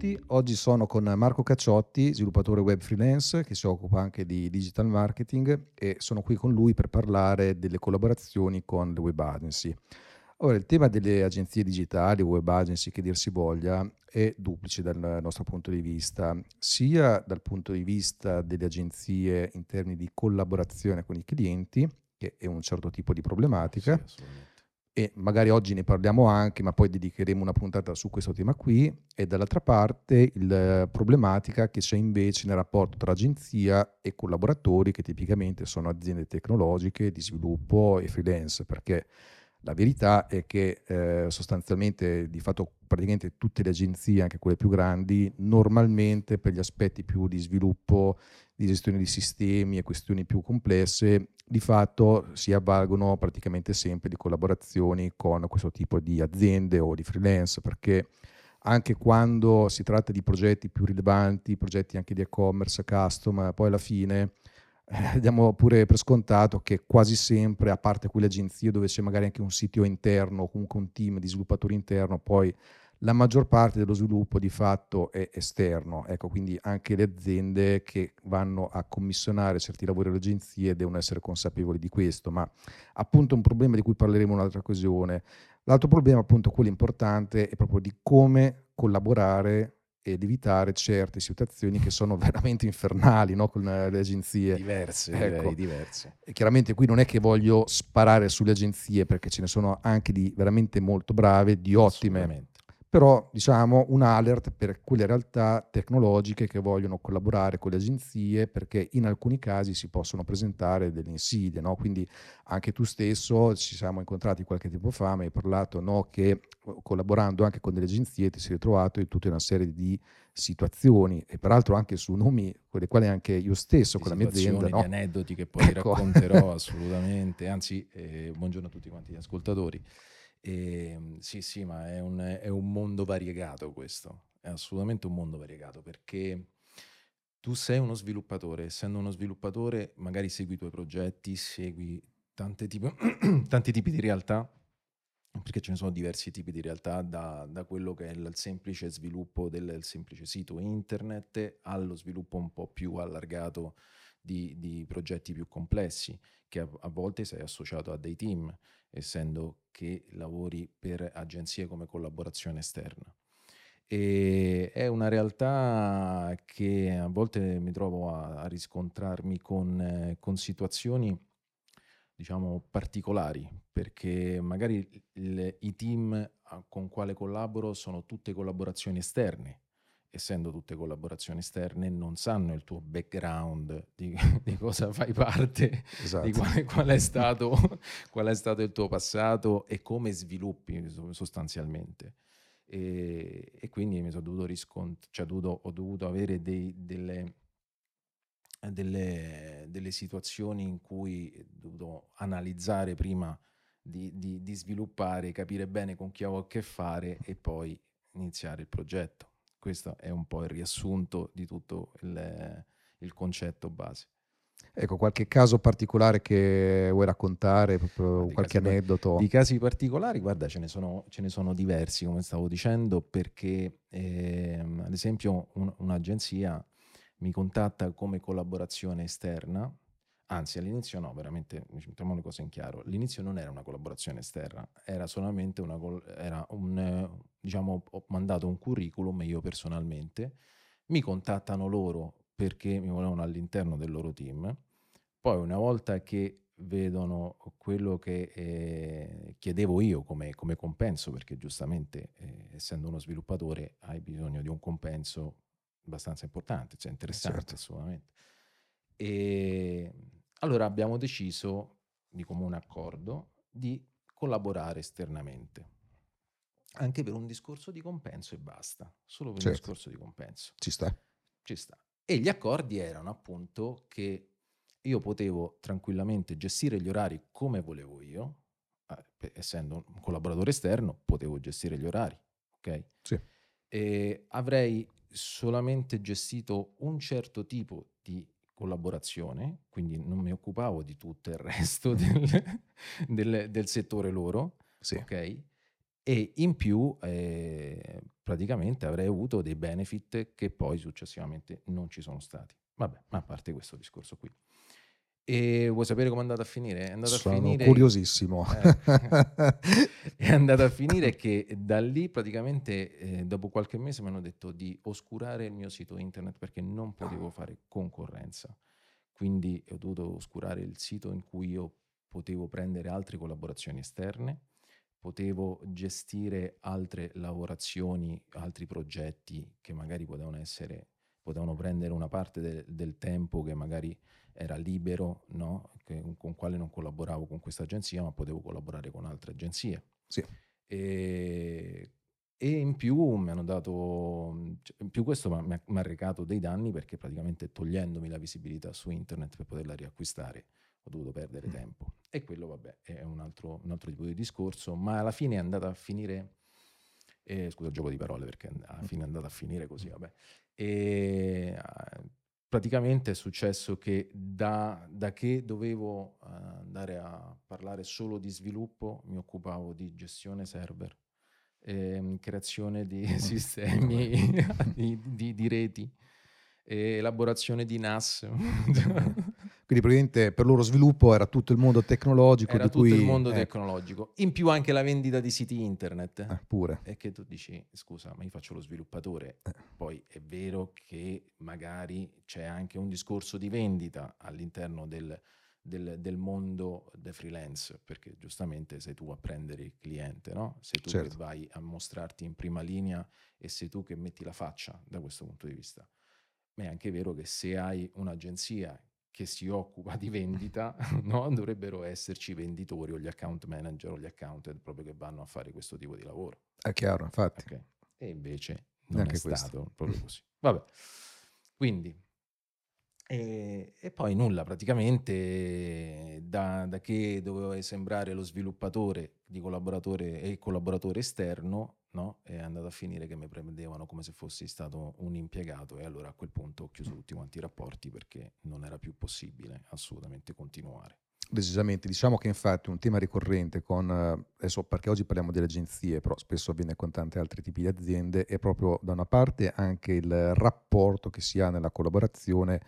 tutti, oggi sono con Marco Cacciotti, sviluppatore web freelance che si occupa anche di digital marketing e sono qui con lui per parlare delle collaborazioni con le web agency. Ora, il tema delle agenzie digitali, web agency che dir si voglia, è duplice dal nostro punto di vista, sia dal punto di vista delle agenzie in termini di collaborazione con i clienti, che è un certo tipo di problematica, Sì. E magari oggi ne parliamo anche, ma poi dedicheremo una puntata su questo tema qui, e dall'altra parte la problematica che c'è invece nel rapporto tra agenzia e collaboratori, che tipicamente sono aziende tecnologiche di sviluppo e freelance, perché la verità è che eh, sostanzialmente, di fatto, praticamente tutte le agenzie, anche quelle più grandi, normalmente per gli aspetti più di sviluppo, di gestione di sistemi e questioni più complesse, di fatto si avvalgono praticamente sempre di collaborazioni con questo tipo di aziende o di freelance, perché anche quando si tratta di progetti più rilevanti, progetti anche di e-commerce, custom, poi alla fine eh, diamo pure per scontato che quasi sempre, a parte quelle agenzie dove c'è magari anche un sito interno o comunque un team di sviluppatori interno, poi la maggior parte dello sviluppo di fatto è esterno. Ecco, quindi anche le aziende che vanno a commissionare certi lavori alle agenzie devono essere consapevoli di questo, ma appunto è un problema di cui parleremo in un'altra occasione. L'altro problema, appunto, quello importante, è proprio di come collaborare ed evitare certe situazioni che sono veramente infernali no? con le agenzie. Diverse, Ecco. diverse. E chiaramente qui non è che voglio sparare sulle agenzie perché ce ne sono anche di veramente molto brave, di ottime. Però diciamo un alert per quelle realtà tecnologiche che vogliono collaborare con le agenzie perché in alcuni casi si possono presentare delle insidie, no? quindi anche tu stesso ci siamo incontrati qualche tempo fa, mi hai parlato no, che collaborando anche con delle agenzie ti sei ritrovato in tutta una serie di situazioni e peraltro anche su nomi con le quali anche io stesso Di con la mia azienda no? di aneddoti che poi Ecco. racconterò assolutamente. Anzi, eh, buongiorno a tutti quanti gli ascoltatori. E, sì, sì, ma è un, è un mondo variegato questo, è assolutamente un mondo variegato perché tu sei uno sviluppatore, essendo uno sviluppatore magari segui i tuoi progetti, segui tipi, tanti tipi di realtà, perché ce ne sono diversi tipi di realtà, da, da quello che è il semplice sviluppo del, del semplice sito internet allo sviluppo un po' più allargato di, di progetti più complessi, che a, a volte sei associato a dei team, essendo che lavori per agenzie come collaborazione esterna. E è una realtà che a volte mi trovo a, a riscontrarmi con, eh, con situazioni diciamo particolari perché magari il- i team con quale collaboro sono tutte collaborazioni esterne essendo tutte collaborazioni esterne non sanno il tuo background di, di cosa fai parte Esatto. di quale, qual, è stato, qual è stato il tuo passato e come sviluppi so- sostanzialmente. E, e quindi mi sono dovuto riscontrare, cioè dovuto- ho dovuto avere dei- delle, delle, delle situazioni in cui ho dovuto analizzare prima di, di- di sviluppare, capire bene con chi avevo a che fare e poi iniziare il progetto. Questo è un po' il riassunto di tutto il- il concetto base. Ecco, qualche caso particolare che vuoi raccontare, qualche aneddoto? Di casi particolari, guarda, ce ne sono, ce ne sono diversi, come stavo dicendo, perché ehm, ad esempio un- un'agenzia mi contatta come collaborazione esterna, anzi all'inizio no, veramente, mettiamo le cose in chiaro, all'inizio non era una collaborazione esterna, era solamente una, era un, diciamo, ho mandato un curriculum io personalmente, mi contattano loro perché mi volevano all'interno del loro team, poi una volta che vedono quello che eh, chiedevo io come, come compenso, perché giustamente eh, essendo uno sviluppatore hai bisogno di un compenso abbastanza importante, cioè interessante certo. assolutamente. E allora abbiamo deciso di comune accordo di collaborare esternamente, anche per un discorso di compenso e basta, solo per un Certo. discorso di compenso Ci sta. ci sta. E gli accordi erano appunto che io potevo tranquillamente gestire gli orari come volevo io, eh, essendo un collaboratore esterno, potevo gestire gli orari, ok? Sì. E avrei solamente gestito un certo tipo di collaborazione, quindi non mi occupavo di tutto il resto del, del- del settore loro, Sì. ok? e in più eh, praticamente avrei avuto dei benefit che poi successivamente non ci sono stati. Vabbè, ma a parte questo discorso qui. E vuoi sapere come è andato a finire? È andato Sono a finire, curiosissimo. eh, è andato a finire che da lì praticamente eh, dopo qualche mese mi hanno detto di oscurare il mio sito internet perché non potevo fare concorrenza. Quindi ho dovuto oscurare il sito in cui io potevo prendere altre collaborazioni esterne, potevo gestire altre lavorazioni, altri progetti che magari potevano essere, potevano prendere una parte de- del tempo che magari era libero, no? che, con quale non collaboravo con questa agenzia, ma potevo collaborare con altre agenzie. Sì. E, e in più mi hanno dato, cioè, in più questo mi ha, mi ha recato dei danni perché praticamente togliendomi la visibilità su internet per poterla riacquistare ho dovuto perdere Mm. tempo. E quello, vabbè, è un altro, un altro tipo di discorso, ma alla fine è andata a finire, eh, scusa, gioco di parole perché alla fine è andata a finire così, vabbè. E eh, praticamente è successo che da, da che dovevo eh, andare a parlare solo di sviluppo, mi occupavo di gestione server, ehm, creazione di sistemi, di, di- di reti, elaborazione di NAS. Quindi praticamente per loro sviluppo era tutto il mondo tecnologico Era tutto cui... il mondo eh, tecnologico. In più anche la vendita di siti internet. eh, pure. E che tu dici, scusa, ma io faccio lo sviluppatore. Eh. Poi è vero che magari c'è anche un discorso di vendita all'interno del, del- del mondo dei freelance, perché giustamente sei tu a prendere il cliente, no? Sei tu Certo. che vai a mostrarti in prima linea e sei tu che metti la faccia da questo punto di vista. Ma è anche vero che se hai un'agenzia che si occupa di vendita, no? dovrebbero esserci i venditori o gli account manager o gli accountant proprio che vanno a fare questo tipo di lavoro. È chiaro, infatti. ok? E invece non Neanche è questo. stato proprio così. Vabbè, quindi, e, e poi nulla, praticamente da, da che dovevo sembrare lo sviluppatore di collaboratore e collaboratore esterno, no? È andato a finire che mi prendevano come se fossi stato un impiegato e allora a quel punto ho chiuso tutti quanti i rapporti perché non era più possibile assolutamente continuare. Decisamente, diciamo che infatti un tema ricorrente con, eh, adesso perché oggi parliamo delle agenzie, però spesso avviene con tanti altri tipi di aziende, è proprio da una parte anche il rapporto che si ha nella collaborazione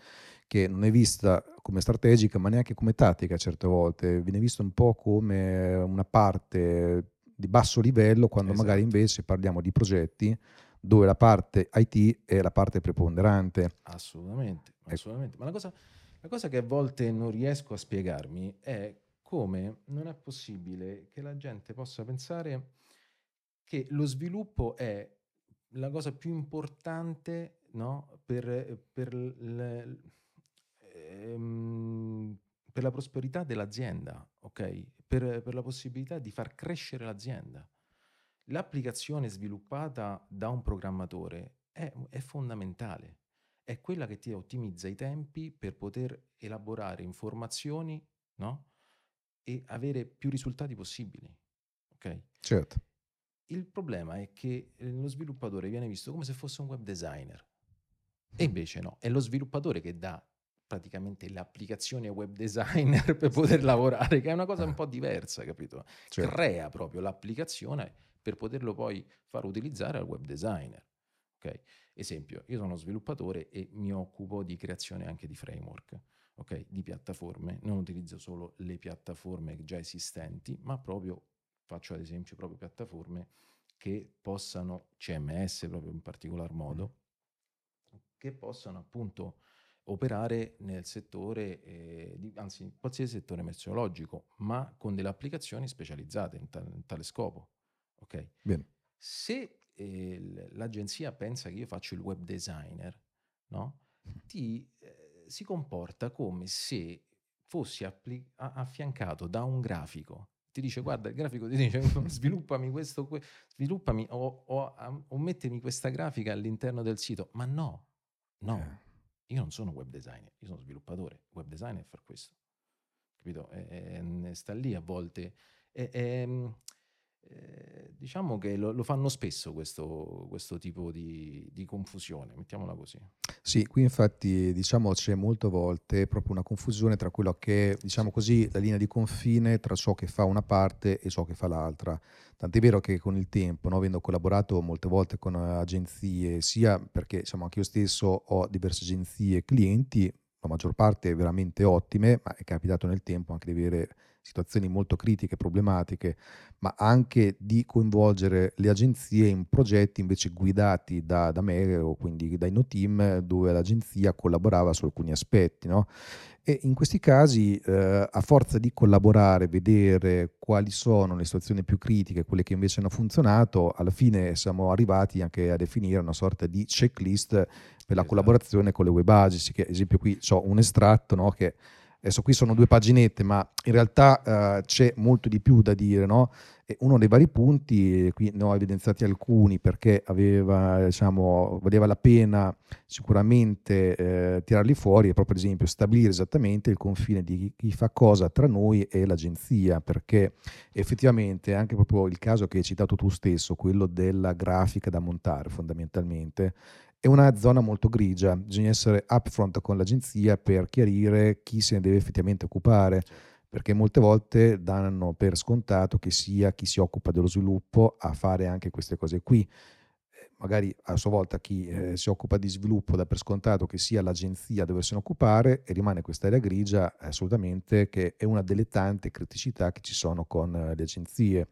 che non è vista come strategica ma neanche come tattica certe volte, viene vista un po' come una parte di basso livello quando magari Esatto. invece parliamo di progetti dove la parte IT è la parte preponderante. Assolutamente, Ecco. assolutamente. Ma la cosa, la cosa che a volte non riesco a spiegarmi è come non è possibile che la gente possa pensare che lo sviluppo è la cosa più importante no, per, per l- ehm, per la prosperità dell'azienda, ok? Per, per la possibilità di far crescere l'azienda. L'applicazione sviluppata da un programmatore è, è fondamentale, è quella che ti ottimizza i tempi per poter elaborare informazioni, no? E avere più risultati possibili, ok? Certo, Il problema è che eh, lo sviluppatore viene visto come se fosse un web designer. E invece no, è lo sviluppatore che dà praticamente le applicazioni ai web designer per poter lavorare, che è una cosa un po' diversa, capito? certo. Crea proprio l'applicazione per poterlo poi far utilizzare al web designer. Ok? Esempio, io sono sviluppatore e mi occupo di creazione anche di framework, ok? Di piattaforme. Non utilizzo solo le piattaforme già esistenti, ma proprio faccio ad esempio proprio piattaforme che possano, CMS proprio in particolar modo, che possano appunto operare nel settore, eh, di- anzi qualsiasi settore merceologico, ma con delle applicazioni specializzate in, tal- in tale scopo. Ok? Bene. Se eh, l'agenzia pensa che io faccio il web designer, no? Ti eh, si comporta come se fossi appli- affiancato da un grafico. Ti dice, guarda, il grafico ti dice, sviluppami questo, que- sviluppami o, o, o mettimi questa grafica all'interno del sito. Ma no, no, Eh. io non sono web designer, io sono sviluppatore. Il web designer fa questo. Capito? E- e- sta lì a volte. E- e, mm, Eh, diciamo che lo, lo, fanno spesso questo, questo tipo di, di, confusione, mettiamola così. Sì, qui infatti diciamo c'è molte volte proprio una confusione tra quello che è, diciamo così, la linea di confine tra ciò che fa una parte e ciò che fa l'altra. Tant'è vero che con il tempo, no, avendo collaborato molte volte con agenzie, sia perché diciamo, anche io stesso ho diverse agenzie e clienti, la maggior parte veramente ottime, ma è capitato nel tempo anche di avere situazioni molto critiche, problematiche, ma anche di coinvolgere le agenzie in progetti invece guidati da, da me o quindi dai no team dove l'agenzia collaborava su alcuni aspetti. No? E in questi casi, eh, a forza di collaborare, vedere quali sono le situazioni più critiche, quelle che invece hanno funzionato, alla fine siamo arrivati anche a definire una sorta di checklist per la esatto. collaborazione con le web agency, che ad esempio qui ho un estratto no, che Adesso qui sono due paginette, ma in realtà eh, c'è molto di più da dire, no? Uno dei vari punti, qui ne ho evidenziati alcuni perché aveva, diciamo, valeva la pena sicuramente eh, tirarli fuori, è proprio ad esempio stabilire esattamente il confine di chi fa cosa tra noi e l'agenzia, perché effettivamente anche proprio il caso che hai citato tu stesso, quello della grafica da montare fondamentalmente, è una zona molto grigia, bisogna essere upfront con l'agenzia per chiarire chi se ne deve effettivamente occupare, perché molte volte danno per scontato che sia chi si occupa dello sviluppo a fare anche queste cose qui magari a sua volta chi eh, si occupa di sviluppo dà per scontato che sia l'agenzia a doversene occupare e rimane questa area grigia assolutamente che è una delle tante criticità che ci sono con eh, le agenzie.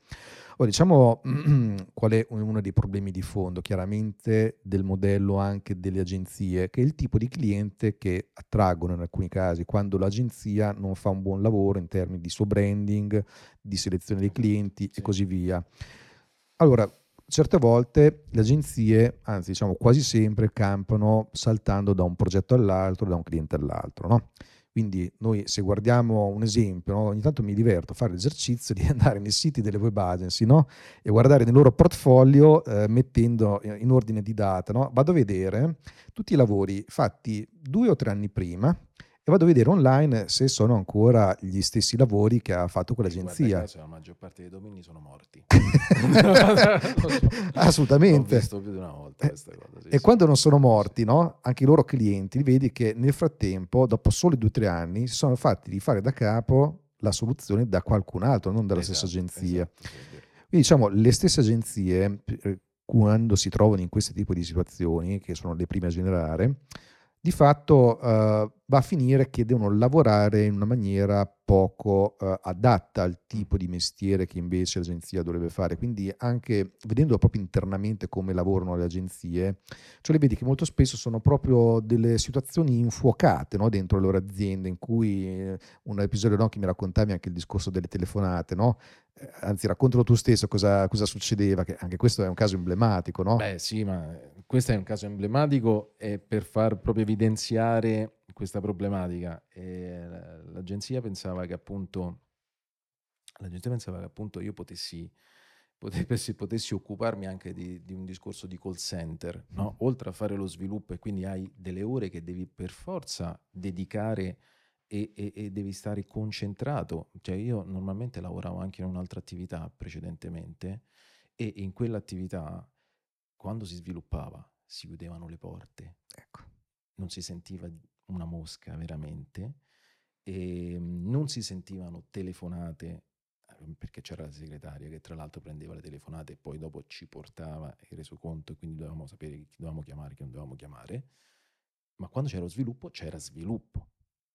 Ora, diciamo qual è uno dei problemi di fondo, chiaramente del modello anche delle agenzie, che è il tipo di cliente che attraggono in alcuni casi quando l'agenzia non fa un buon lavoro in termini di suo branding, di selezione dei clienti sì. e così via. Allora, certe volte le agenzie, anzi diciamo quasi sempre, campano saltando da un progetto all'altro, da un cliente all'altro. No? Quindi noi se guardiamo un esempio, no? ogni tanto mi diverto a fare l'esercizio di andare nei siti delle web agency no? e guardare nel loro portfolio eh, mettendo in ordine di data. Vado a vedere tutti i lavori fatti due o tre anni prima e vado a vedere online se sono ancora gli stessi lavori che ha fatto quell'agenzia. Guarda, la maggior parte dei domini sono morti. Assolutamente. Visto più di una volta questa cosa. Sì, e sì. quando non sono morti, no? anche i loro clienti, vedi che nel frattempo, dopo soli due o tre anni, si sono fatti rifare da capo la soluzione da qualcun altro, non dalla esatto, stessa agenzia. Esatto, Quindi diciamo, le stesse agenzie, eh, quando si trovano in questo tipo di situazioni, che sono le prime a generare, di fatto uh, va a finire che devono lavorare in una maniera poco uh, adatta al tipo di mestiere che invece l'agenzia dovrebbe fare. Quindi anche vedendo proprio internamente come lavorano le agenzie, cioè le vedi che molto spesso sono proprio delle situazioni infuocate no? dentro le loro aziende, in cui eh, un episodio no, che mi raccontavi anche il discorso delle telefonate, no? Eh, anzi raccontalo tu stesso cosa, cosa, succedeva, che anche questo è un caso emblematico, no? Beh sì, ma questo è un caso emblematico e per far proprio evidenziare questa problematica. E l'agenzia pensava che appunto, l'agenzia pensava che appunto io potessi, potessi, potessi occuparmi anche di, di, un discorso di call center, no? oltre a fare lo sviluppo e quindi hai delle ore che devi per forza dedicare e, e, e, devi stare concentrato. Cioè io normalmente lavoravo anche in un'altra attività precedentemente e in quell'attività quando si sviluppava si chiudevano le porte, ecco. non si sentiva una mosca veramente e ehm, non si sentivano telefonate ehm, perché c'era la segretaria che tra l'altro prendeva le telefonate e poi dopo ci portava il resoconto e quindi dovevamo sapere chi dovevamo chiamare, chi non dovevamo chiamare, ma quando c'era lo sviluppo c'era sviluppo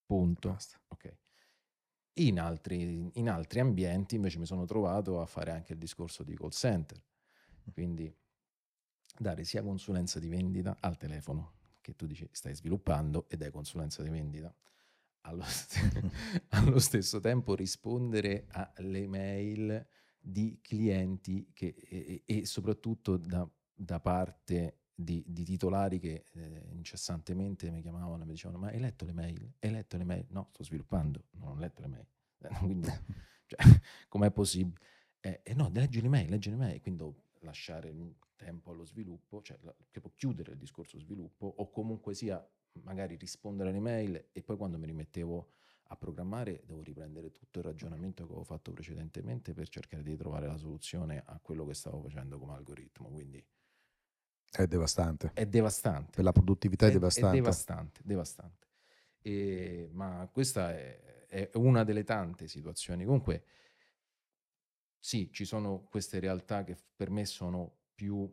Punto. Basta. Ok. In altri, in altri ambienti invece mi sono trovato a fare anche il discorso di call center, quindi dare sia consulenza di vendita al telefono, che tu dici stai sviluppando ed è consulenza di vendita, allo, st- allo stesso tempo rispondere alle mail di clienti che, e, e, soprattutto da, da parte di, di titolari che eh, incessantemente mi chiamavano e mi dicevano ma hai letto le mail? Hai letto le mail? No, sto sviluppando, non ho letto le mail. quindi, cioè, com'è possibile? Eh, eh, no, leggi le mail, leggi le mail, quindi lasciare tempo allo sviluppo, cioè tipo chiudere il discorso sviluppo o comunque sia magari rispondere alle mail e poi quando mi rimettevo a programmare devo riprendere tutto il ragionamento che avevo fatto precedentemente per cercare di trovare la soluzione a quello che stavo facendo come algoritmo. Quindi è devastante. È devastante. Per la produttività è, è devastante. È devastante, devastante. E, ma questa è, è, una delle tante situazioni. Comunque, sì, ci sono queste realtà che per me sono più,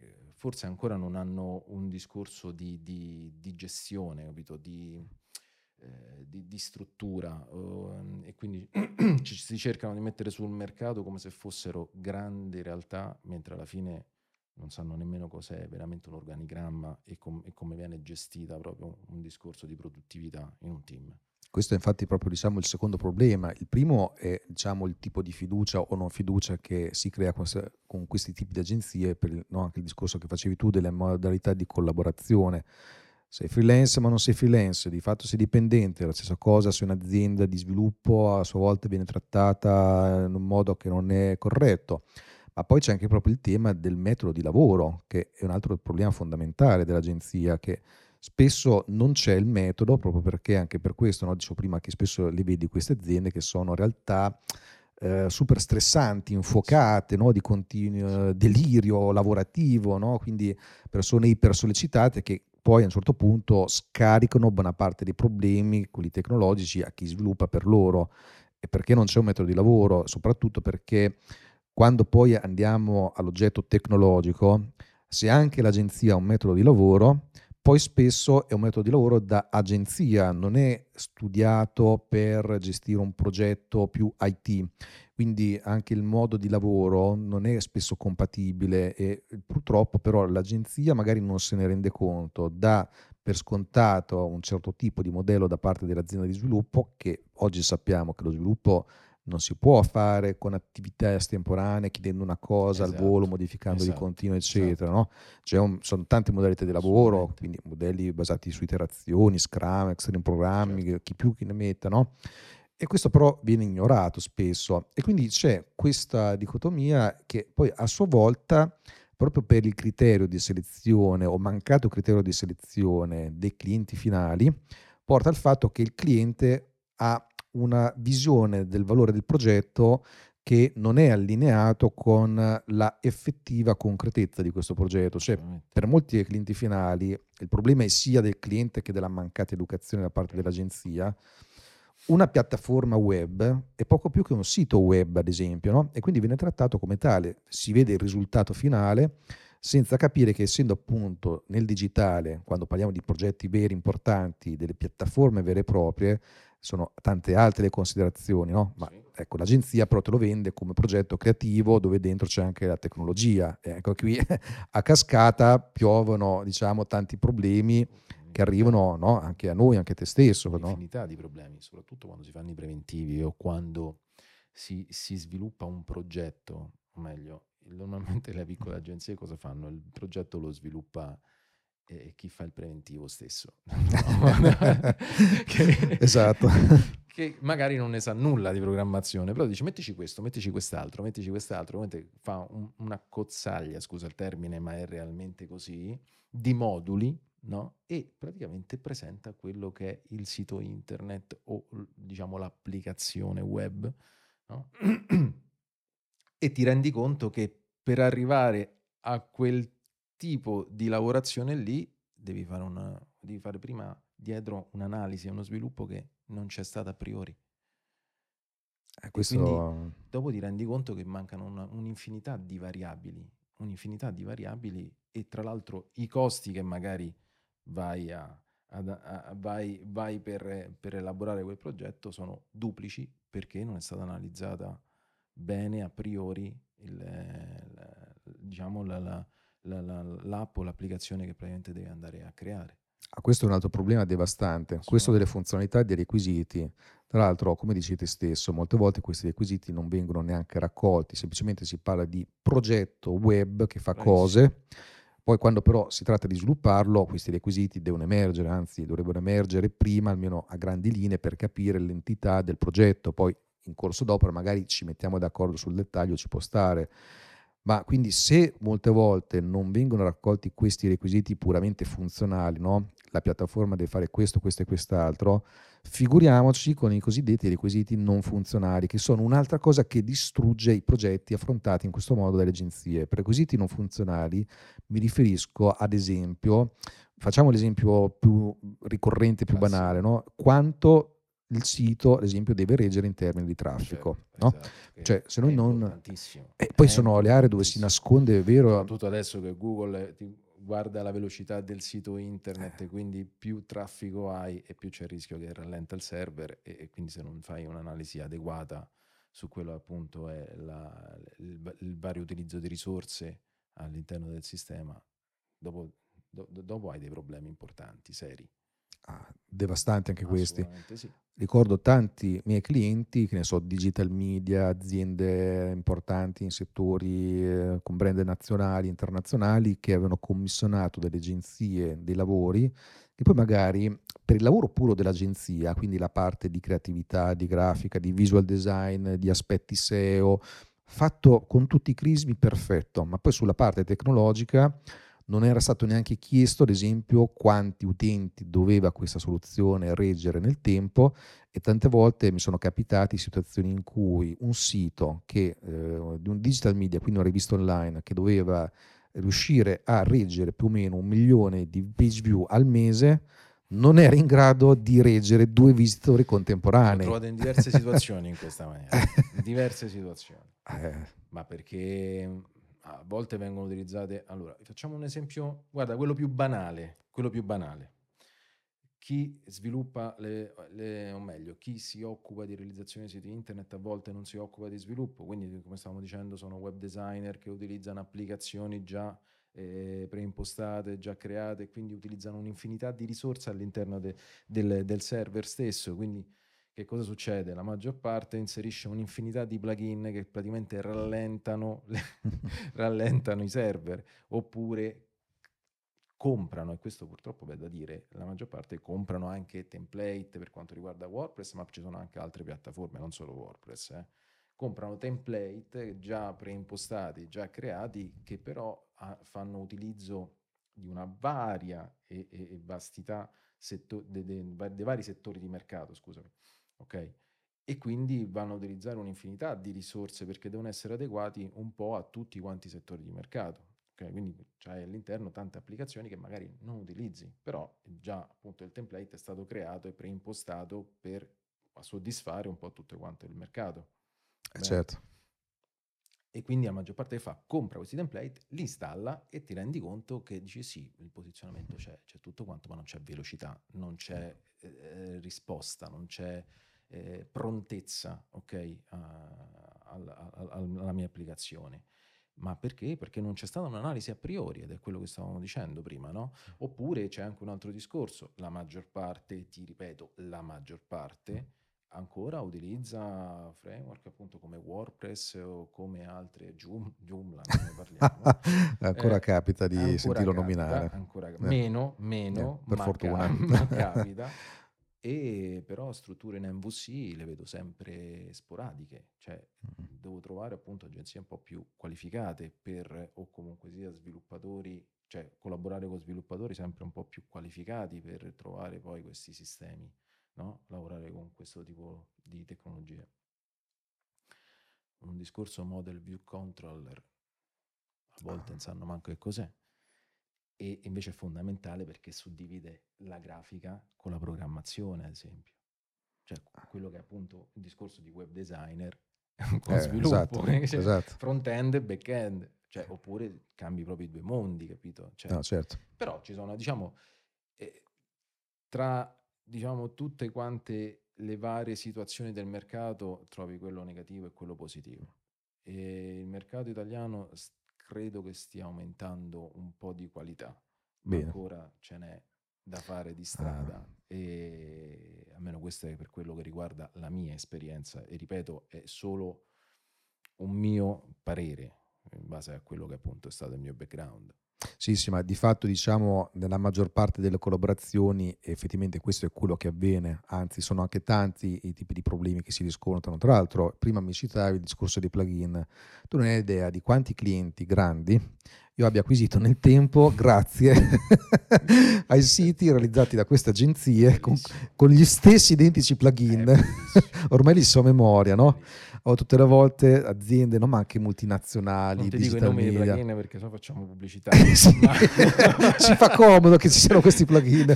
eh, forse ancora non hanno un discorso di, di, di gestione, capito? Di, eh, di, di, struttura uh, e quindi ci, si cercano di mettere sul mercato come se fossero grandi realtà, mentre alla fine non sanno nemmeno cos'è veramente un organigramma e, com- e come viene gestita proprio un discorso di produttività in un team. Questo è infatti proprio diciamo, il secondo problema. Il primo è diciamo, il tipo di fiducia o non fiducia che si crea con, questi tipi di agenzie, per no, anche il discorso che facevi tu delle modalità di collaborazione sei freelance ma non sei freelance, di fatto sei dipendente, la stessa cosa se un'azienda di sviluppo a sua volta viene trattata in un modo che non è corretto. Ma poi c'è anche proprio il tema del metodo di lavoro, che è un altro problema fondamentale dell'agenzia, che spesso non c'è il metodo, proprio perché anche per questo, no, dicevo prima che spesso le vedi queste aziende che sono in realtà eh, super stressanti, infuocate, no, di continuo delirio lavorativo, no? quindi persone iper sollecitate che poi a un certo punto scaricano buona parte dei problemi, quelli tecnologici, a chi sviluppa per loro. E perché non c'è un metodo di lavoro? Soprattutto perché quando poi andiamo all'oggetto tecnologico, se anche l'agenzia ha un metodo di lavoro, poi spesso è un metodo di lavoro da agenzia, non è studiato per gestire un progetto più IT quindi anche il modo di lavoro non è spesso compatibile e purtroppo però l'agenzia magari non se ne rende conto, dà per scontato un certo tipo di modello da parte dell'azienda di sviluppo che oggi sappiamo che lo sviluppo non si può fare con attività estemporanee, chiedendo una cosa esatto, al volo, modificando esatto, di continuo, eccetera. Esatto. No? Un, sono tante modalità di lavoro, quindi modelli basati su iterazioni, Scrum, Extreme programmi, certo. chi più chi ne metta, no? E questo però viene ignorato spesso e quindi c'è questa dicotomia che poi a sua volta, proprio per il criterio di selezione o mancato criterio di selezione dei clienti finali, porta al fatto che il cliente ha una visione del valore del progetto che non è allineato con la effettiva concretezza di questo progetto. Cioè, per molti clienti finali il problema è sia del cliente che della mancata educazione da parte dell'agenzia una piattaforma web è poco più che un sito web, ad esempio, no? e quindi viene trattato come tale. Si vede il risultato finale senza capire che essendo appunto nel digitale, quando parliamo di progetti veri, importanti, delle piattaforme vere e proprie, sono tante altre le considerazioni, no? Ma ecco, l'agenzia però te lo vende come progetto creativo dove dentro c'è anche la tecnologia. ecco qui a cascata piovono, diciamo, tanti problemi che arrivano no? anche a noi, anche a te stesso. Un'infinità no? di problemi, soprattutto quando si fanno i preventivi o quando si, si sviluppa un progetto, o meglio, normalmente le piccole agenzie cosa fanno? Il progetto lo sviluppa e chi fa il preventivo stesso. che, esatto. Che magari non ne sa nulla di programmazione, però dice mettici questo, mettici quest'altro, mettici quest'altro, fa un, una cozzaglia, scusa il termine, ma è realmente così, di moduli no? e praticamente presenta quello che è il sito internet o diciamo l'applicazione web no? e ti rendi conto che per arrivare a quel tipo di lavorazione lì devi fare, una, devi fare prima dietro un'analisi e uno sviluppo che non c'è stato a priori. Eh, questo... quindi dopo ti rendi conto che mancano una, un'infinità di variabili, un'infinità di variabili e tra l'altro i costi che magari vai, a, a, a, vai, vai per, per, elaborare quel progetto sono duplici perché non è stata analizzata bene a priori il, la, diciamo la, la, l'app o l'applicazione che praticamente devi andare a creare. Ah, questo è un altro problema devastante, questo delle funzionalità e dei requisiti. Tra l'altro, come dici te stesso, molte volte questi requisiti non vengono neanche raccolti, semplicemente si parla di progetto web che fa Bravissimo. cose poi quando però si tratta di svilupparlo, questi requisiti devono emergere, anzi dovrebbero emergere prima, almeno a grandi linee, per capire l'entità del progetto. Poi in corso d'opera magari ci mettiamo d'accordo sul dettaglio, ci può stare. Ma quindi se molte volte non vengono raccolti questi requisiti puramente funzionali, no? la piattaforma deve fare questo, questo e quest'altro, Figuriamoci con i cosiddetti requisiti non funzionali, che sono un'altra cosa che distrugge i progetti affrontati in questo modo dalle agenzie. Per requisiti non funzionali mi riferisco ad esempio, facciamo l'esempio più ricorrente, più banale, no? quanto il sito, ad esempio, deve reggere in termini di traffico. Certo, no? esatto, Cioè, se noi non... E poi È sono le aree dove si nasconde, è vero, Soprattutto adesso che Google guarda la velocità del sito internet, Eh. quindi più traffico hai e più c'è il rischio che rallenta il server e, e quindi se non fai un'analisi adeguata su quello appunto è la- il, il vario utilizzo di risorse all'interno del sistema, dopo, do- do- dopo hai dei problemi importanti, seri. Ah, devastanti anche questi. Sì. Ricordo tanti miei clienti, che ne so, digital media, aziende importanti in settori eh, con brand nazionali, internazionali, che avevano commissionato delle agenzie dei lavori, che poi magari per il lavoro puro dell'agenzia, quindi la parte di creatività, di grafica, di visual design, di aspetti SEO, fatto con tutti i crismi perfetto, ma poi sulla parte tecnologica non era stato neanche chiesto, ad esempio, quanti utenti doveva questa soluzione reggere nel tempo e tante volte mi sono capitati situazioni in cui un sito che, eh, di un digital media, quindi una rivista online, che doveva riuscire a reggere più o meno un milione di page view al mese, non era in grado di reggere due visitori Ho contemporanei. trovato in diverse situazioni in questa maniera, in diverse situazioni. Eh, Ma perché a volte vengono utilizzate. Allora, facciamo un esempio. Guarda, quello più banale. Quello più banale. Chi sviluppa, le, le- o meglio, chi si occupa di realizzazione di siti internet a volte non si occupa di sviluppo. Quindi, come stavamo dicendo, sono web designer che utilizzano applicazioni già eh, preimpostate, già create, quindi utilizzano un'infinità di risorse all'interno de- del, del server stesso. Quindi che cosa succede? La maggior parte inserisce un'infinità di plugin che praticamente rallentano, le- rallentano i server oppure comprano, e questo purtroppo è da dire, la maggior parte comprano anche template per quanto riguarda WordPress, ma ci sono anche altre piattaforme, non solo WordPress. eh. Comprano template già preimpostati, già creati, che però ah, fanno utilizzo di una varia e, e- e vastità setto- de- de- va- dei vari settori di mercato, scusami. Ok? E quindi vanno a utilizzare un'infinità di risorse perché devono essere adeguati un po' a tutti quanti i settori di mercato. ok? Quindi c'hai all'interno tante applicazioni che magari non utilizzi, però già appunto il template è stato creato e preimpostato per soddisfare un po' tutto quanto il mercato. eh, certo. E quindi la maggior parte che fa, compra questi template, li installa e ti rendi conto che dici sì, il posizionamento c'è, c'è tutto quanto, ma non c'è velocità, non c'è eh, risposta, non c'è eh, prontezza, ok, a- alla, alla- alla mia applicazione. Ma perché? Perché non c'è stata un'analisi a priori, ed è quello che stavamo dicendo prima, no? Oppure c'è anche un altro discorso, la maggior parte, ti ripeto, la maggior parte ancora utilizza framework appunto come WordPress o come altre Joom- Joomla, ne parliamo. Ancora Eh, capita di ancora sentirlo capita, nominare. ancora Eh. meno, meno, Eh, per ma fortuna. ca- ma capita. E però strutture in MVC le vedo sempre sporadiche, cioè Mm. devo trovare appunto agenzie un po' più qualificate per, o comunque sia sviluppatori, cioè collaborare con sviluppatori sempre un po' più qualificati per trovare poi questi sistemi, no? Lavorare con questo tipo di tecnologie. Un discorso model view controller, a volte non sanno manco che cos'è, e invece è fondamentale perché suddivide la grafica con la programmazione, ad esempio. Cioè quello che è appunto il discorso di web designer con Eh, sviluppo, esatto, cioè, esatto. front-end e back-end, cioè, oppure cambi proprio i due mondi, capito? Cioè, No, certo. però ci sono, diciamo, eh, tra diciamo, tutte quante le varie situazioni del mercato, trovi quello negativo e quello positivo. E il mercato italiano s- credo che stia aumentando un po' di qualità, Bene. ancora ce n'è da fare di strada e almeno questo è per quello che riguarda la mia esperienza e ripeto è solo un mio parere in base a quello che appunto è stato il mio background. Sì, sì, ma di fatto diciamo nella maggior parte delle collaborazioni effettivamente questo è quello che avviene, anzi sono anche tanti i tipi di problemi che si riscontrano. Tra l'altro, prima mi citavi il discorso dei plugin, tu non hai idea di quanti clienti grandi io abbia acquisito nel tempo grazie ai siti realizzati da queste agenzie con, con, gli stessi identici plugin. Eh, Ormai li so a memoria, no? Ho tutte le volte aziende, no, ma anche multinazionali. Non ti dico i nomi dei plugin perché sennò facciamo pubblicità. sì. ci fa comodo che ci siano questi plugin.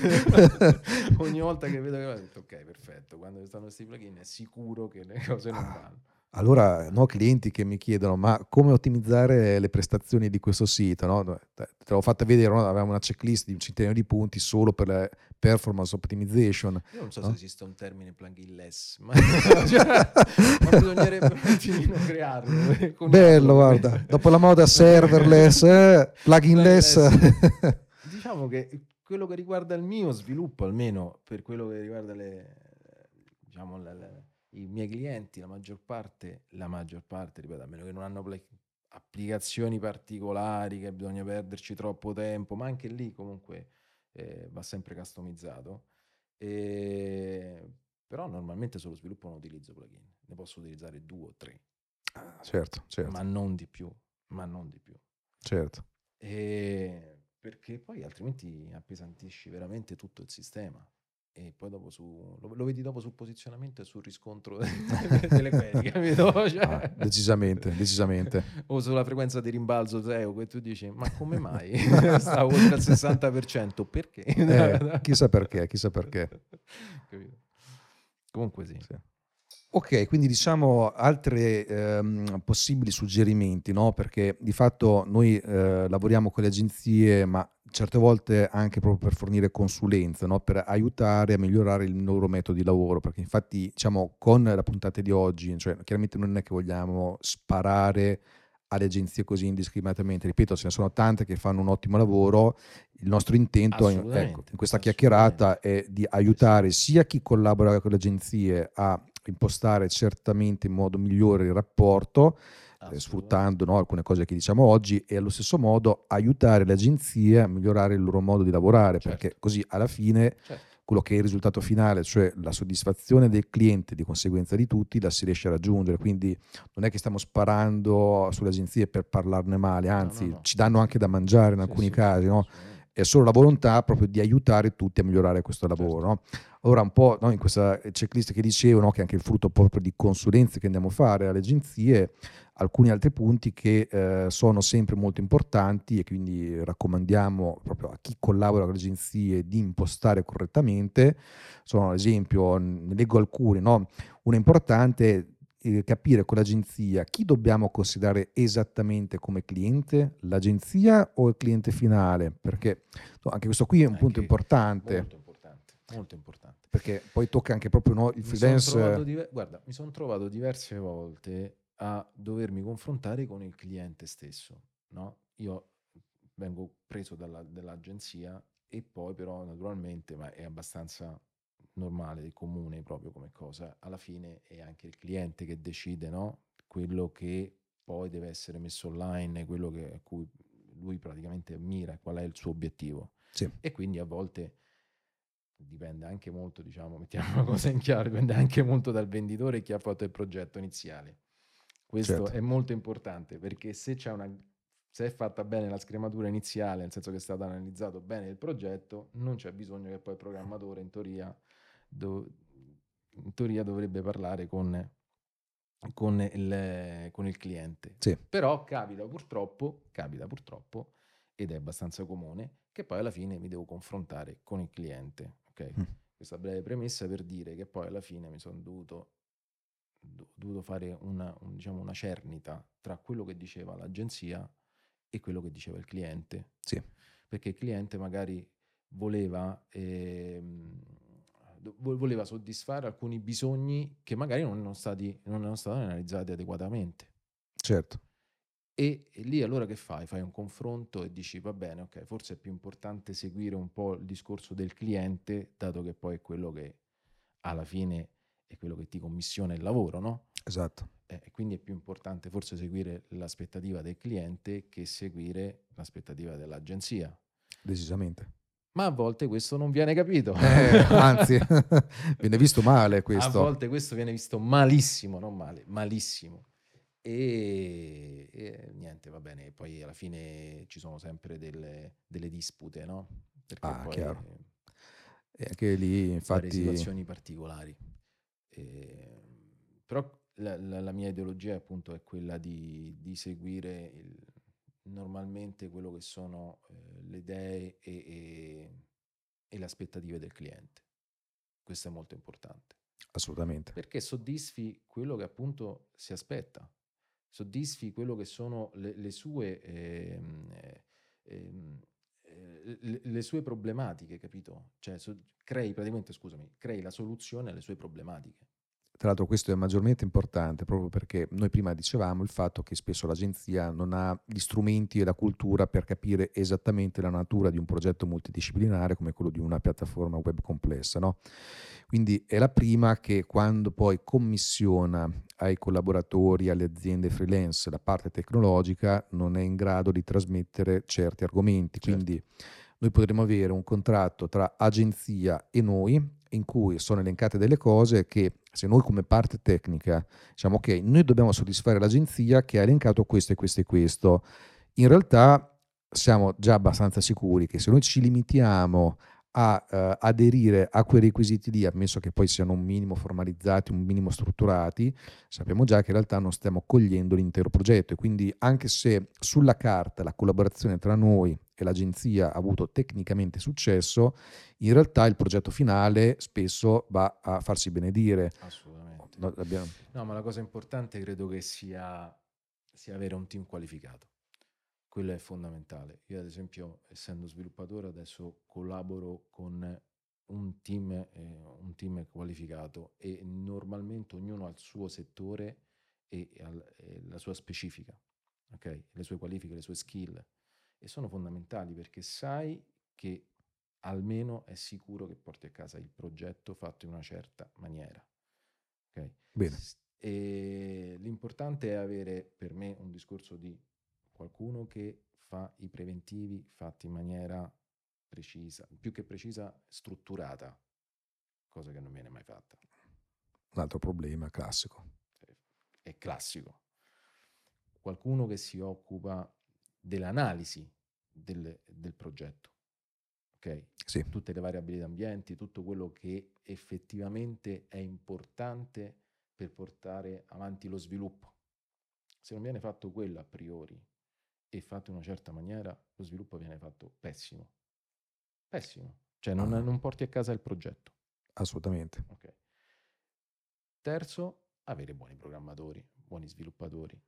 Ogni volta che vedo che ho detto ok, perfetto, quando stanno questi plugin è sicuro che le cose non ah. vanno. Allora, no, clienti che mi chiedono, ma come ottimizzare le prestazioni di questo sito? No? Te l'ho fatta vedere, no? avevamo una checklist di un centinaio di punti solo per la performance optimization. Io non so se esiste un termine plugin less, ma, cioè, ma bisognerebbe un attimino crearlo. Bello, guarda, dopo la moda serverless, eh, plugin less. diciamo che quello che riguarda il mio sviluppo, almeno per quello che riguarda le, diciamo, le, le i miei clienti, la maggior parte, la maggior parte, ripeto, a meno che non hanno applicazioni particolari che bisogna perderci troppo tempo, ma anche lì comunque eh, va sempre customizzato. E... Però normalmente sullo sviluppo non utilizzo plugin, ne posso utilizzare due o tre. Ah, certo, certo. Ma non di più, ma non di più. Certo. E... Perché poi altrimenti appesantisci veramente tutto il sistema e poi dopo su, lo, lo, vedi dopo sul posizionamento e sul riscontro delle query, capito? Cioè, ah, decisamente, decisamente. O sulla frequenza di rimbalzo SEO che tu dici, ma come mai stavo oltre al 60%? Perché? Eh, chissà perché, chissà perché. Comunque sì. sì. Ok, quindi diciamo altri ehm, possibili suggerimenti, no? perché di fatto noi eh, lavoriamo con le agenzie, ma certe volte anche proprio per fornire consulenza, no? per aiutare a migliorare il loro metodo di lavoro, perché infatti diciamo con la puntata di oggi, cioè, chiaramente non è che vogliamo sparare alle agenzie così indiscriminatamente, ripeto, ce ne sono tante che fanno un ottimo lavoro, il nostro intento in, ecco, in questa chiacchierata è di aiutare sia chi collabora con le agenzie a impostare certamente in modo migliore il rapporto, eh, sfruttando no, alcune cose che diciamo oggi e allo stesso modo aiutare le agenzie a migliorare il loro modo di lavorare, certo. perché così alla fine certo. quello che è il risultato finale, cioè la soddisfazione del cliente, di conseguenza di tutti, la si riesce a raggiungere. Quindi non è che stiamo sparando sulle agenzie per parlarne male, anzi no, no, ci danno anche da mangiare in sì, alcuni sì, casi. no? È solo la volontà proprio di aiutare tutti a migliorare questo lavoro. Certo. No? Ora un po' no, in questa checklist che dicevo, no, che è anche il frutto proprio di consulenze che andiamo a fare alle agenzie, alcuni altri punti che eh, sono sempre molto importanti e quindi raccomandiamo proprio a chi collabora con le agenzie di impostare correttamente. Sono ad esempio, ne leggo alcuni, no? una importante eh, capire con l'agenzia chi dobbiamo considerare esattamente come cliente, l'agenzia o il cliente finale, perché no, anche questo qui è un anche punto importante. Molto importante, molto importante. Perché poi tocca anche proprio no, il freelance. Diver- guarda, mi sono trovato diverse volte a dovermi confrontare con il cliente stesso. No? Io vengo preso dalla, dall'agenzia e poi però naturalmente, ma è abbastanza normale, comune proprio come cosa, alla fine è anche il cliente che decide no? quello che poi deve essere messo online, quello che, a cui lui praticamente mira, qual è il suo obiettivo. Sì. E quindi a volte dipende anche molto, diciamo, mettiamo una cosa in chiaro, dipende anche molto dal venditore che ha fatto il progetto iniziale. Questo certo. è molto importante perché se c'è una se è fatta bene la scrematura iniziale, nel senso che è stato analizzato bene il progetto, non c'è bisogno che poi il programmatore in teoria do, in teoria dovrebbe parlare con, con, il, con il, cliente. Sì. Però capita purtroppo, capita purtroppo, ed è abbastanza comune, che poi alla fine mi devo confrontare con il cliente. Okay? Mm. Questa breve premessa per dire che poi alla fine mi sono dovuto, dovuto fare una, un, diciamo una cernita tra quello che diceva l'agenzia e quello che diceva il cliente. Sì. Perché il cliente magari voleva... Ehm, voleva soddisfare alcuni bisogni che magari non erano stati, non erano stati analizzati adeguatamente. Certo. E, e, lì allora che fai? Fai un confronto e dici va bene, ok, forse è più importante seguire un po' il discorso del cliente, dato che poi è quello che alla fine è quello che ti commissiona il lavoro, no? Esatto. Eh, e quindi è più importante forse seguire l'aspettativa del cliente che seguire l'aspettativa dell'agenzia. Decisamente ma a volte questo non viene capito. Eh, anzi, viene visto male questo. A volte questo viene visto malissimo, non male, malissimo. E, e niente, va bene, poi alla fine ci sono sempre delle, delle dispute, no? Perché ah, poi chiaro. E anche lì, infatti... situazioni particolari. E, però la, la, la, mia ideologia appunto è quella di, di seguire il, normalmente quello che sono eh, le idee e, e, e le aspettative del cliente. Questo è molto importante. Assolutamente. Perché soddisfi quello che appunto si aspetta, soddisfi quello che sono le, le sue... Ehm, ehm, eh, le, le, sue problematiche, capito? Cioè, so, crei praticamente, scusami, crei la soluzione alle sue problematiche. Tra l'altro questo è maggiormente importante proprio perché noi prima dicevamo il fatto che spesso l'agenzia non ha gli strumenti e la cultura per capire esattamente la natura di un progetto multidisciplinare come quello di una piattaforma web complessa. No? Quindi è la prima che quando poi commissiona ai collaboratori, alle aziende freelance la parte tecnologica non è in grado di trasmettere certi argomenti. Certo. Quindi noi potremmo avere un contratto tra agenzia e noi in cui sono elencate delle cose che se noi come parte tecnica diciamo ok, noi dobbiamo soddisfare l'agenzia che ha elencato questo e questo e questo, in realtà siamo già abbastanza sicuri che se noi ci limitiamo a uh, aderire a quei requisiti lì, ammesso che poi siano un minimo formalizzati, un minimo strutturati, sappiamo già che in realtà non stiamo cogliendo l'intero progetto. E quindi anche se sulla carta la collaborazione tra noi e l'agenzia ha avuto tecnicamente successo, in realtà il progetto finale spesso va a farsi benedire. Assolutamente. No, abbiamo... no ma la cosa importante credo che sia, sia avere un team qualificato quello è fondamentale. Io ad esempio, essendo sviluppatore, adesso collaboro con un team, eh, un team qualificato e normalmente ognuno ha il suo settore e, e, e la sua specifica, okay? le sue qualifiche, le sue skill e sono fondamentali perché sai che almeno è sicuro che porti a casa il progetto fatto in una certa maniera. Okay? Bene. E l'importante è avere per me un discorso di qualcuno che fa i preventivi fatti in maniera precisa, più che precisa, strutturata, cosa che non viene mai fatta. Un altro problema classico. È classico. Qualcuno che si occupa dell'analisi del, del progetto. ok? Sì. Tutte le variabili d'ambiente, tutto quello che effettivamente è importante per portare avanti lo sviluppo. Se non viene fatto quello a priori e fatto in una certa maniera, lo sviluppo viene fatto pessimo. Pessimo. Cioè non, ah. non porti a casa il progetto. Assolutamente. Okay. Terzo, avere buoni programmatori, buoni sviluppatori.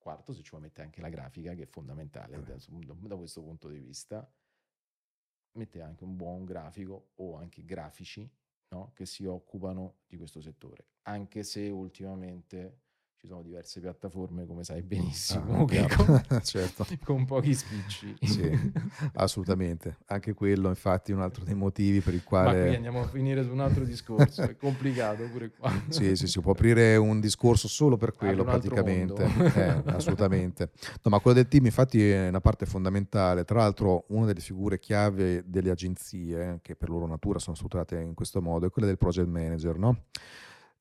Quarto, se ci vuoi mettere anche la grafica, che è fondamentale eh. da, da questo punto di vista, mette anche un buon grafico o anche grafici no? che si occupano di questo settore. Anche se ultimamente ci sono diverse piattaforme, come sai benissimo, ah, con, certo. con, pochi spicci. Sì, assolutamente. Anche quello, infatti, è un altro dei motivi per il quale... Ma qui andiamo a finire su un altro discorso, è complicato pure qua. Sì, sì, si può aprire un discorso solo per quello, praticamente. Eh, assolutamente. No, ma quello del team, infatti, è una parte fondamentale. Tra l'altro, una delle figure chiave delle agenzie, che per loro natura sono strutturate in questo modo, è quella del project manager, no?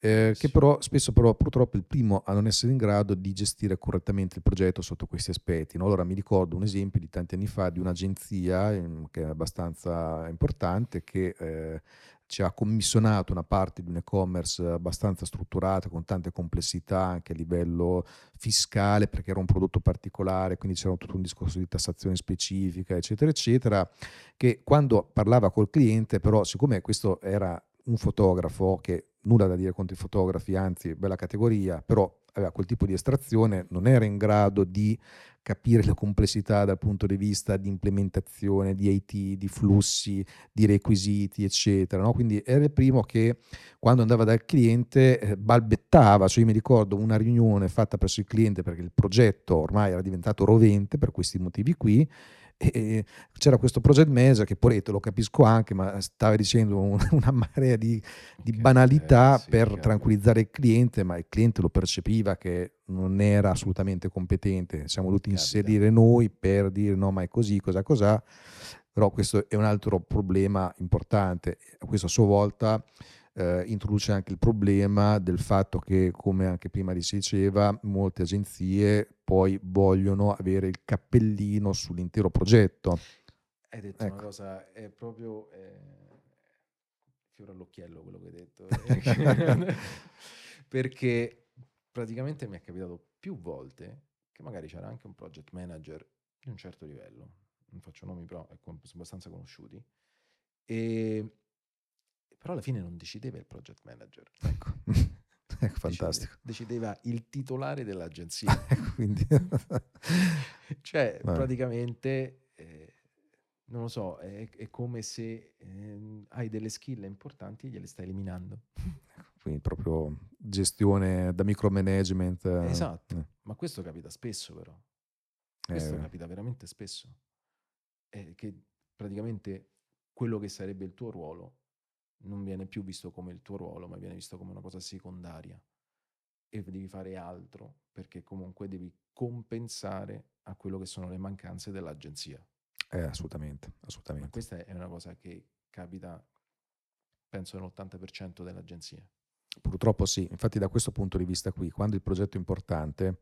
Eh, che però spesso però purtroppo è il primo a non essere in grado di gestire correttamente il progetto sotto questi aspetti. No? Allora mi ricordo un esempio di tanti anni fa di un'agenzia eh, che è abbastanza importante che eh, ci ha commissionato una parte di un e-commerce abbastanza strutturata, con tante complessità anche a livello fiscale, perché era un prodotto particolare, quindi c'era tutto un discorso di tassazione specifica, eccetera, eccetera, che quando parlava col cliente, però siccome questo era un fotografo che nulla da dire contro i fotografi, anzi bella categoria, però aveva quel tipo di estrazione, non era in grado di capire le complessità dal punto di vista di implementazione, di IT, di flussi, di requisiti, eccetera. No? Quindi era il primo che quando andava dal cliente eh, balbettava, cioè io mi ricordo una riunione fatta presso il cliente perché il progetto ormai era diventato rovente per questi motivi qui e c'era questo project manager che poretto lo capisco anche ma stava dicendo un, una marea di, di banalità sì, per chiaro. tranquillizzare il cliente ma il cliente lo percepiva che non era assolutamente competente. Siamo dovuti inserire noi per dire no ma è così cosa cos'ha però questo è un altro problema importante. Questo a sua volta eh, introduce anche il problema del fatto che, come anche prima si diceva, molte agenzie poi vogliono avere il cappellino sull'intero progetto. Hai detto ecco. una cosa, è proprio eh, fiore all'occhiello quello che hai detto. Perché praticamente mi è capitato più volte che magari c'era anche un project manager di un certo livello, non faccio nomi però sono abbastanza conosciuti, e però alla fine non decideva il project manager. Ecco. ecco fantastico. Decideva, il titolare dell'agenzia. Ecco, quindi... cioè, Vabbè. praticamente, eh, non lo so, è, è come se eh, hai delle skill importanti e gliele stai eliminando. Ecco, quindi proprio gestione da micromanagement. Esatto, eh. ma questo capita spesso però. Questo eh. capita veramente spesso. È che praticamente quello che sarebbe il tuo ruolo non viene più visto come il tuo ruolo, ma viene visto come una cosa secondaria e devi fare altro perché comunque devi compensare a quello che sono le mancanze dell'agenzia. Eh, assolutamente, assolutamente. Ma questa è una cosa che capita, penso, nell'80% delle agenzie. Purtroppo sì, infatti da questo punto di vista qui, quando il progetto è importante,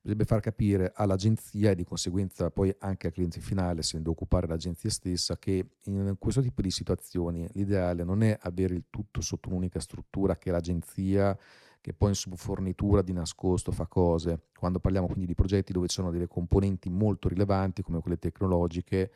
bisogna far capire all'agenzia e di conseguenza poi anche al cliente finale, deve occupare l'agenzia stessa, che in questo tipo di situazioni l'ideale non è avere il tutto sotto un'unica struttura che l'agenzia che poi in subfornitura di nascosto fa cose. Quando parliamo quindi di progetti dove ci sono delle componenti molto rilevanti come quelle tecnologiche,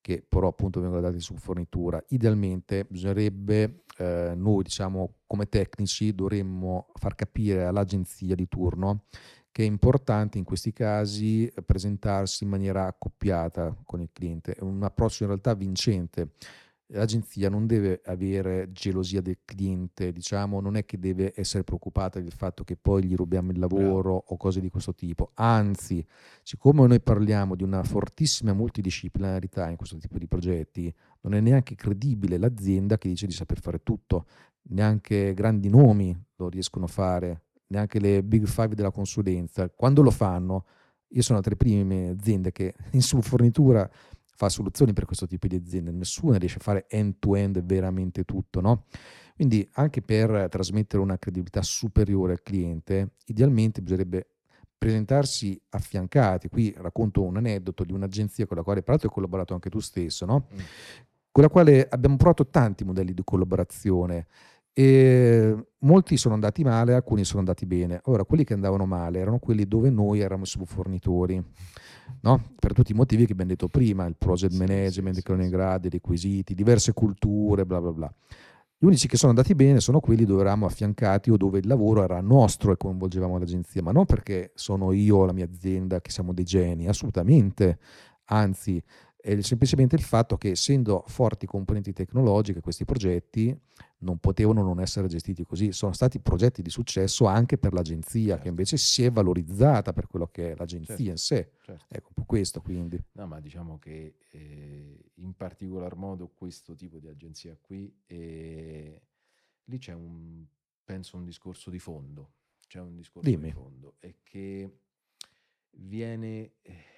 che però appunto vengono dati su fornitura. Idealmente bisognerebbe, eh, noi diciamo come tecnici dovremmo far capire all'agenzia di turno che è importante in questi casi presentarsi in maniera accoppiata con il cliente, è un approccio in realtà vincente l'agenzia non deve avere gelosia del cliente, diciamo, non è che deve essere preoccupata del fatto che poi gli rubiamo il lavoro o cose di questo tipo. Anzi, siccome noi parliamo di una fortissima multidisciplinarità in questo tipo di progetti, non è neanche credibile l'azienda che dice di saper fare tutto, neanche grandi nomi lo riescono a fare, neanche le big five della consulenza. Quando lo fanno, io sono tra le prime aziende che in subfornitura fa soluzioni per questo tipo di aziende, nessuno riesce a fare end-to-end veramente tutto, no? Quindi anche per trasmettere una credibilità superiore al cliente, idealmente bisognerebbe presentarsi affiancati. Qui racconto un aneddoto di un'agenzia con la quale peraltro hai collaborato anche tu stesso, no? Mm. con la quale abbiamo provato tanti modelli di collaborazione e molti sono andati male, alcuni sono andati bene. Allora, quelli che andavano male erano quelli dove noi eravamo subfornitori, no? per tutti i motivi che abbiamo detto prima, il project sì, management, sì, i cronogradi, i requisiti, diverse culture, bla bla bla. Gli unici che sono andati bene sono quelli dove eravamo affiancati o dove il lavoro era nostro e coinvolgevamo l'agenzia, ma non perché sono io o la mia azienda che siamo dei geni, assolutamente. Anzi, è semplicemente il fatto che essendo forti componenti tecnologiche questi progetti non potevano non essere gestiti così, sono stati progetti di successo anche per l'agenzia certo. che invece si è valorizzata per quello che è l'agenzia certo. in sé. Certo. Ecco, questo quindi. No, ma diciamo che eh, in particolar modo questo tipo di agenzia qui, eh, lì c'è un, penso, un discorso di fondo, c'è un discorso Dimmi. di fondo, è che viene... Eh,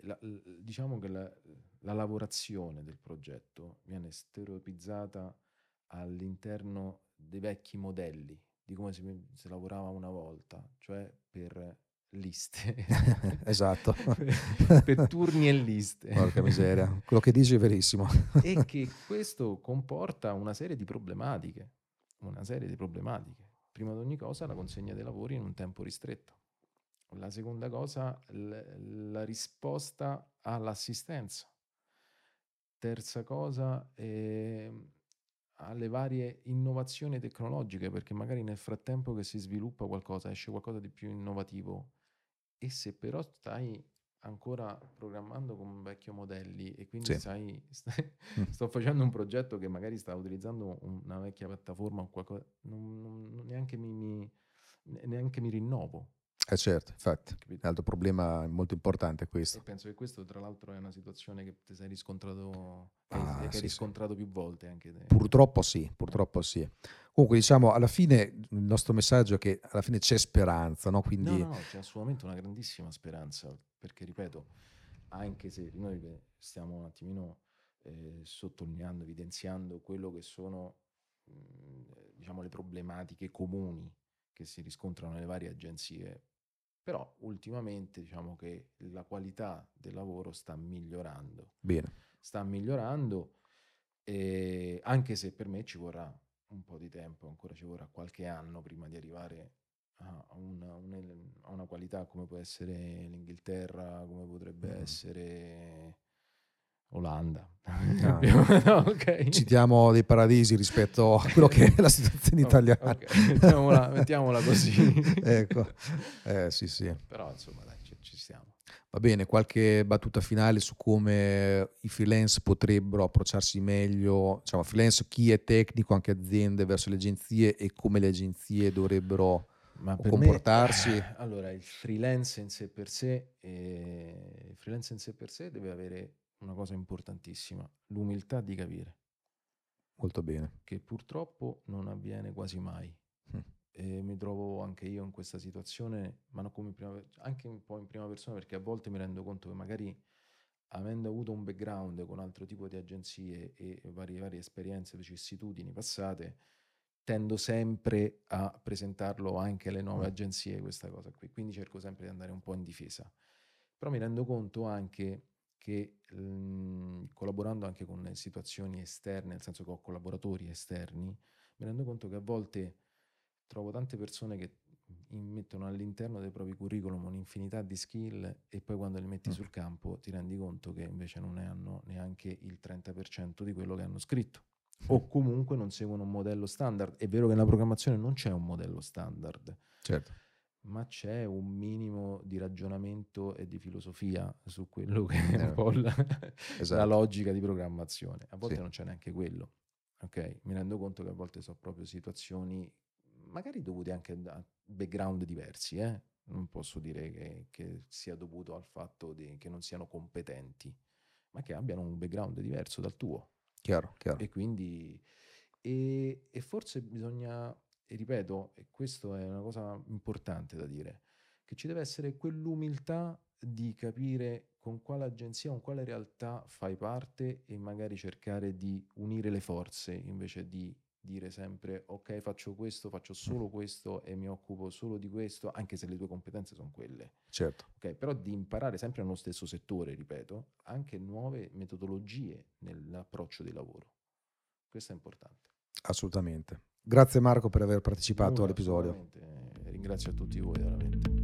la, diciamo che la, la, lavorazione del progetto viene stereotipizzata all'interno dei vecchi modelli di come si, si lavorava una volta, cioè per liste. esatto. per, per, turni e liste. Porca miseria, quello che dici è verissimo. e che questo comporta una serie di problematiche, una serie di problematiche. Prima di ogni cosa la consegna dei lavori in un tempo ristretto. La seconda cosa, l- la risposta all'assistenza. Terza cosa, eh, alle varie innovazioni tecnologiche, perché magari nel frattempo che si sviluppa qualcosa, esce qualcosa di più innovativo. E se però stai ancora programmando con vecchio modelli e quindi sì. sai, stai, mm. sto facendo un progetto che magari sta utilizzando una vecchia piattaforma o qualcosa, non, non, neanche, mi, mi, neanche mi rinnovo eh certo, infatti, un altro problema molto importante è questo. E penso che questo tra l'altro è una situazione che ti sei riscontrato, ah, che, sì, hai riscontrato sì. più volte anche te. Purtroppo sì, purtroppo sì. Comunque diciamo, alla fine il nostro messaggio è che alla fine c'è speranza, no? Quindi... No, no, c'è assolutamente una grandissima speranza, perché ripeto, anche se noi stiamo un attimino eh, sottolineando, evidenziando quello che sono diciamo, le problematiche comuni che si riscontrano nelle varie agenzie, però ultimamente diciamo che la qualità del lavoro sta migliorando. Bene. Sta migliorando, e anche se per me ci vorrà un po' di tempo, ancora ci vorrà qualche anno prima di arrivare a una, a una qualità come può essere l'Inghilterra, come potrebbe mm. essere Olanda. Ah. no, okay. Citiamo dei paradisi rispetto a quello che è la situazione italiana. Okay. Mettiamola, mettiamola, così. ecco, eh, sì sì. Però insomma dai, ci, ci stiamo. Va bene, qualche battuta finale su come i freelance potrebbero approcciarsi meglio, diciamo freelance chi è tecnico, anche aziende verso le agenzie e come le agenzie dovrebbero comportarsi? Me, allora, il freelance in sé per sé, eh, il freelance in sé per sé deve avere una cosa importantissima, l'umiltà di capire. Molto bene. Che purtroppo non avviene quasi mai. Mm. E mi trovo anche io in questa situazione, ma prima, anche un po' in prima persona, perché a volte mi rendo conto che magari avendo avuto un background con altro tipo di agenzie e varie, varie esperienze, vicissitudini passate, tendo sempre a presentarlo anche alle nuove mm. agenzie questa cosa qui. Quindi cerco sempre di andare un po' in difesa. Però mi rendo conto anche che mh, collaborando anche con situazioni esterne, nel senso che ho collaboratori esterni, mi rendo conto che a volte trovo tante persone che mettono all'interno dei propri curriculum un'infinità di skill e poi quando li metti mm. sul campo ti rendi conto che invece non ne hanno neanche il 30% di quello che hanno scritto o comunque non seguono un modello standard. È vero che nella programmazione non c'è un modello standard. Certo ma c'è un minimo di ragionamento e di filosofia su quello che è un eh, po' la, esatto. la logica di programmazione. A volte sì. non c'è neanche quello. Ok, mi rendo conto che a volte sono proprio situazioni magari dovute anche a background diversi, eh? non posso dire che, che, sia dovuto al fatto di, che non siano competenti, ma che abbiano un background diverso dal tuo. Chiaro, chiaro. E quindi, e, e forse bisogna e ripeto, e questo è una cosa importante da dire, che ci deve essere quell'umiltà di capire con quale agenzia, con quale realtà fai parte e magari cercare di unire le forze invece di dire sempre ok faccio questo, faccio solo questo e mi occupo solo di questo, anche se le tue competenze sono quelle. Certo. Okay? Però di imparare sempre nello stesso settore, ripeto, anche nuove metodologie nell'approccio di lavoro. Questo è importante. Assolutamente. Grazie Marco per aver partecipato all'episodio. Ringrazio a tutti voi veramente.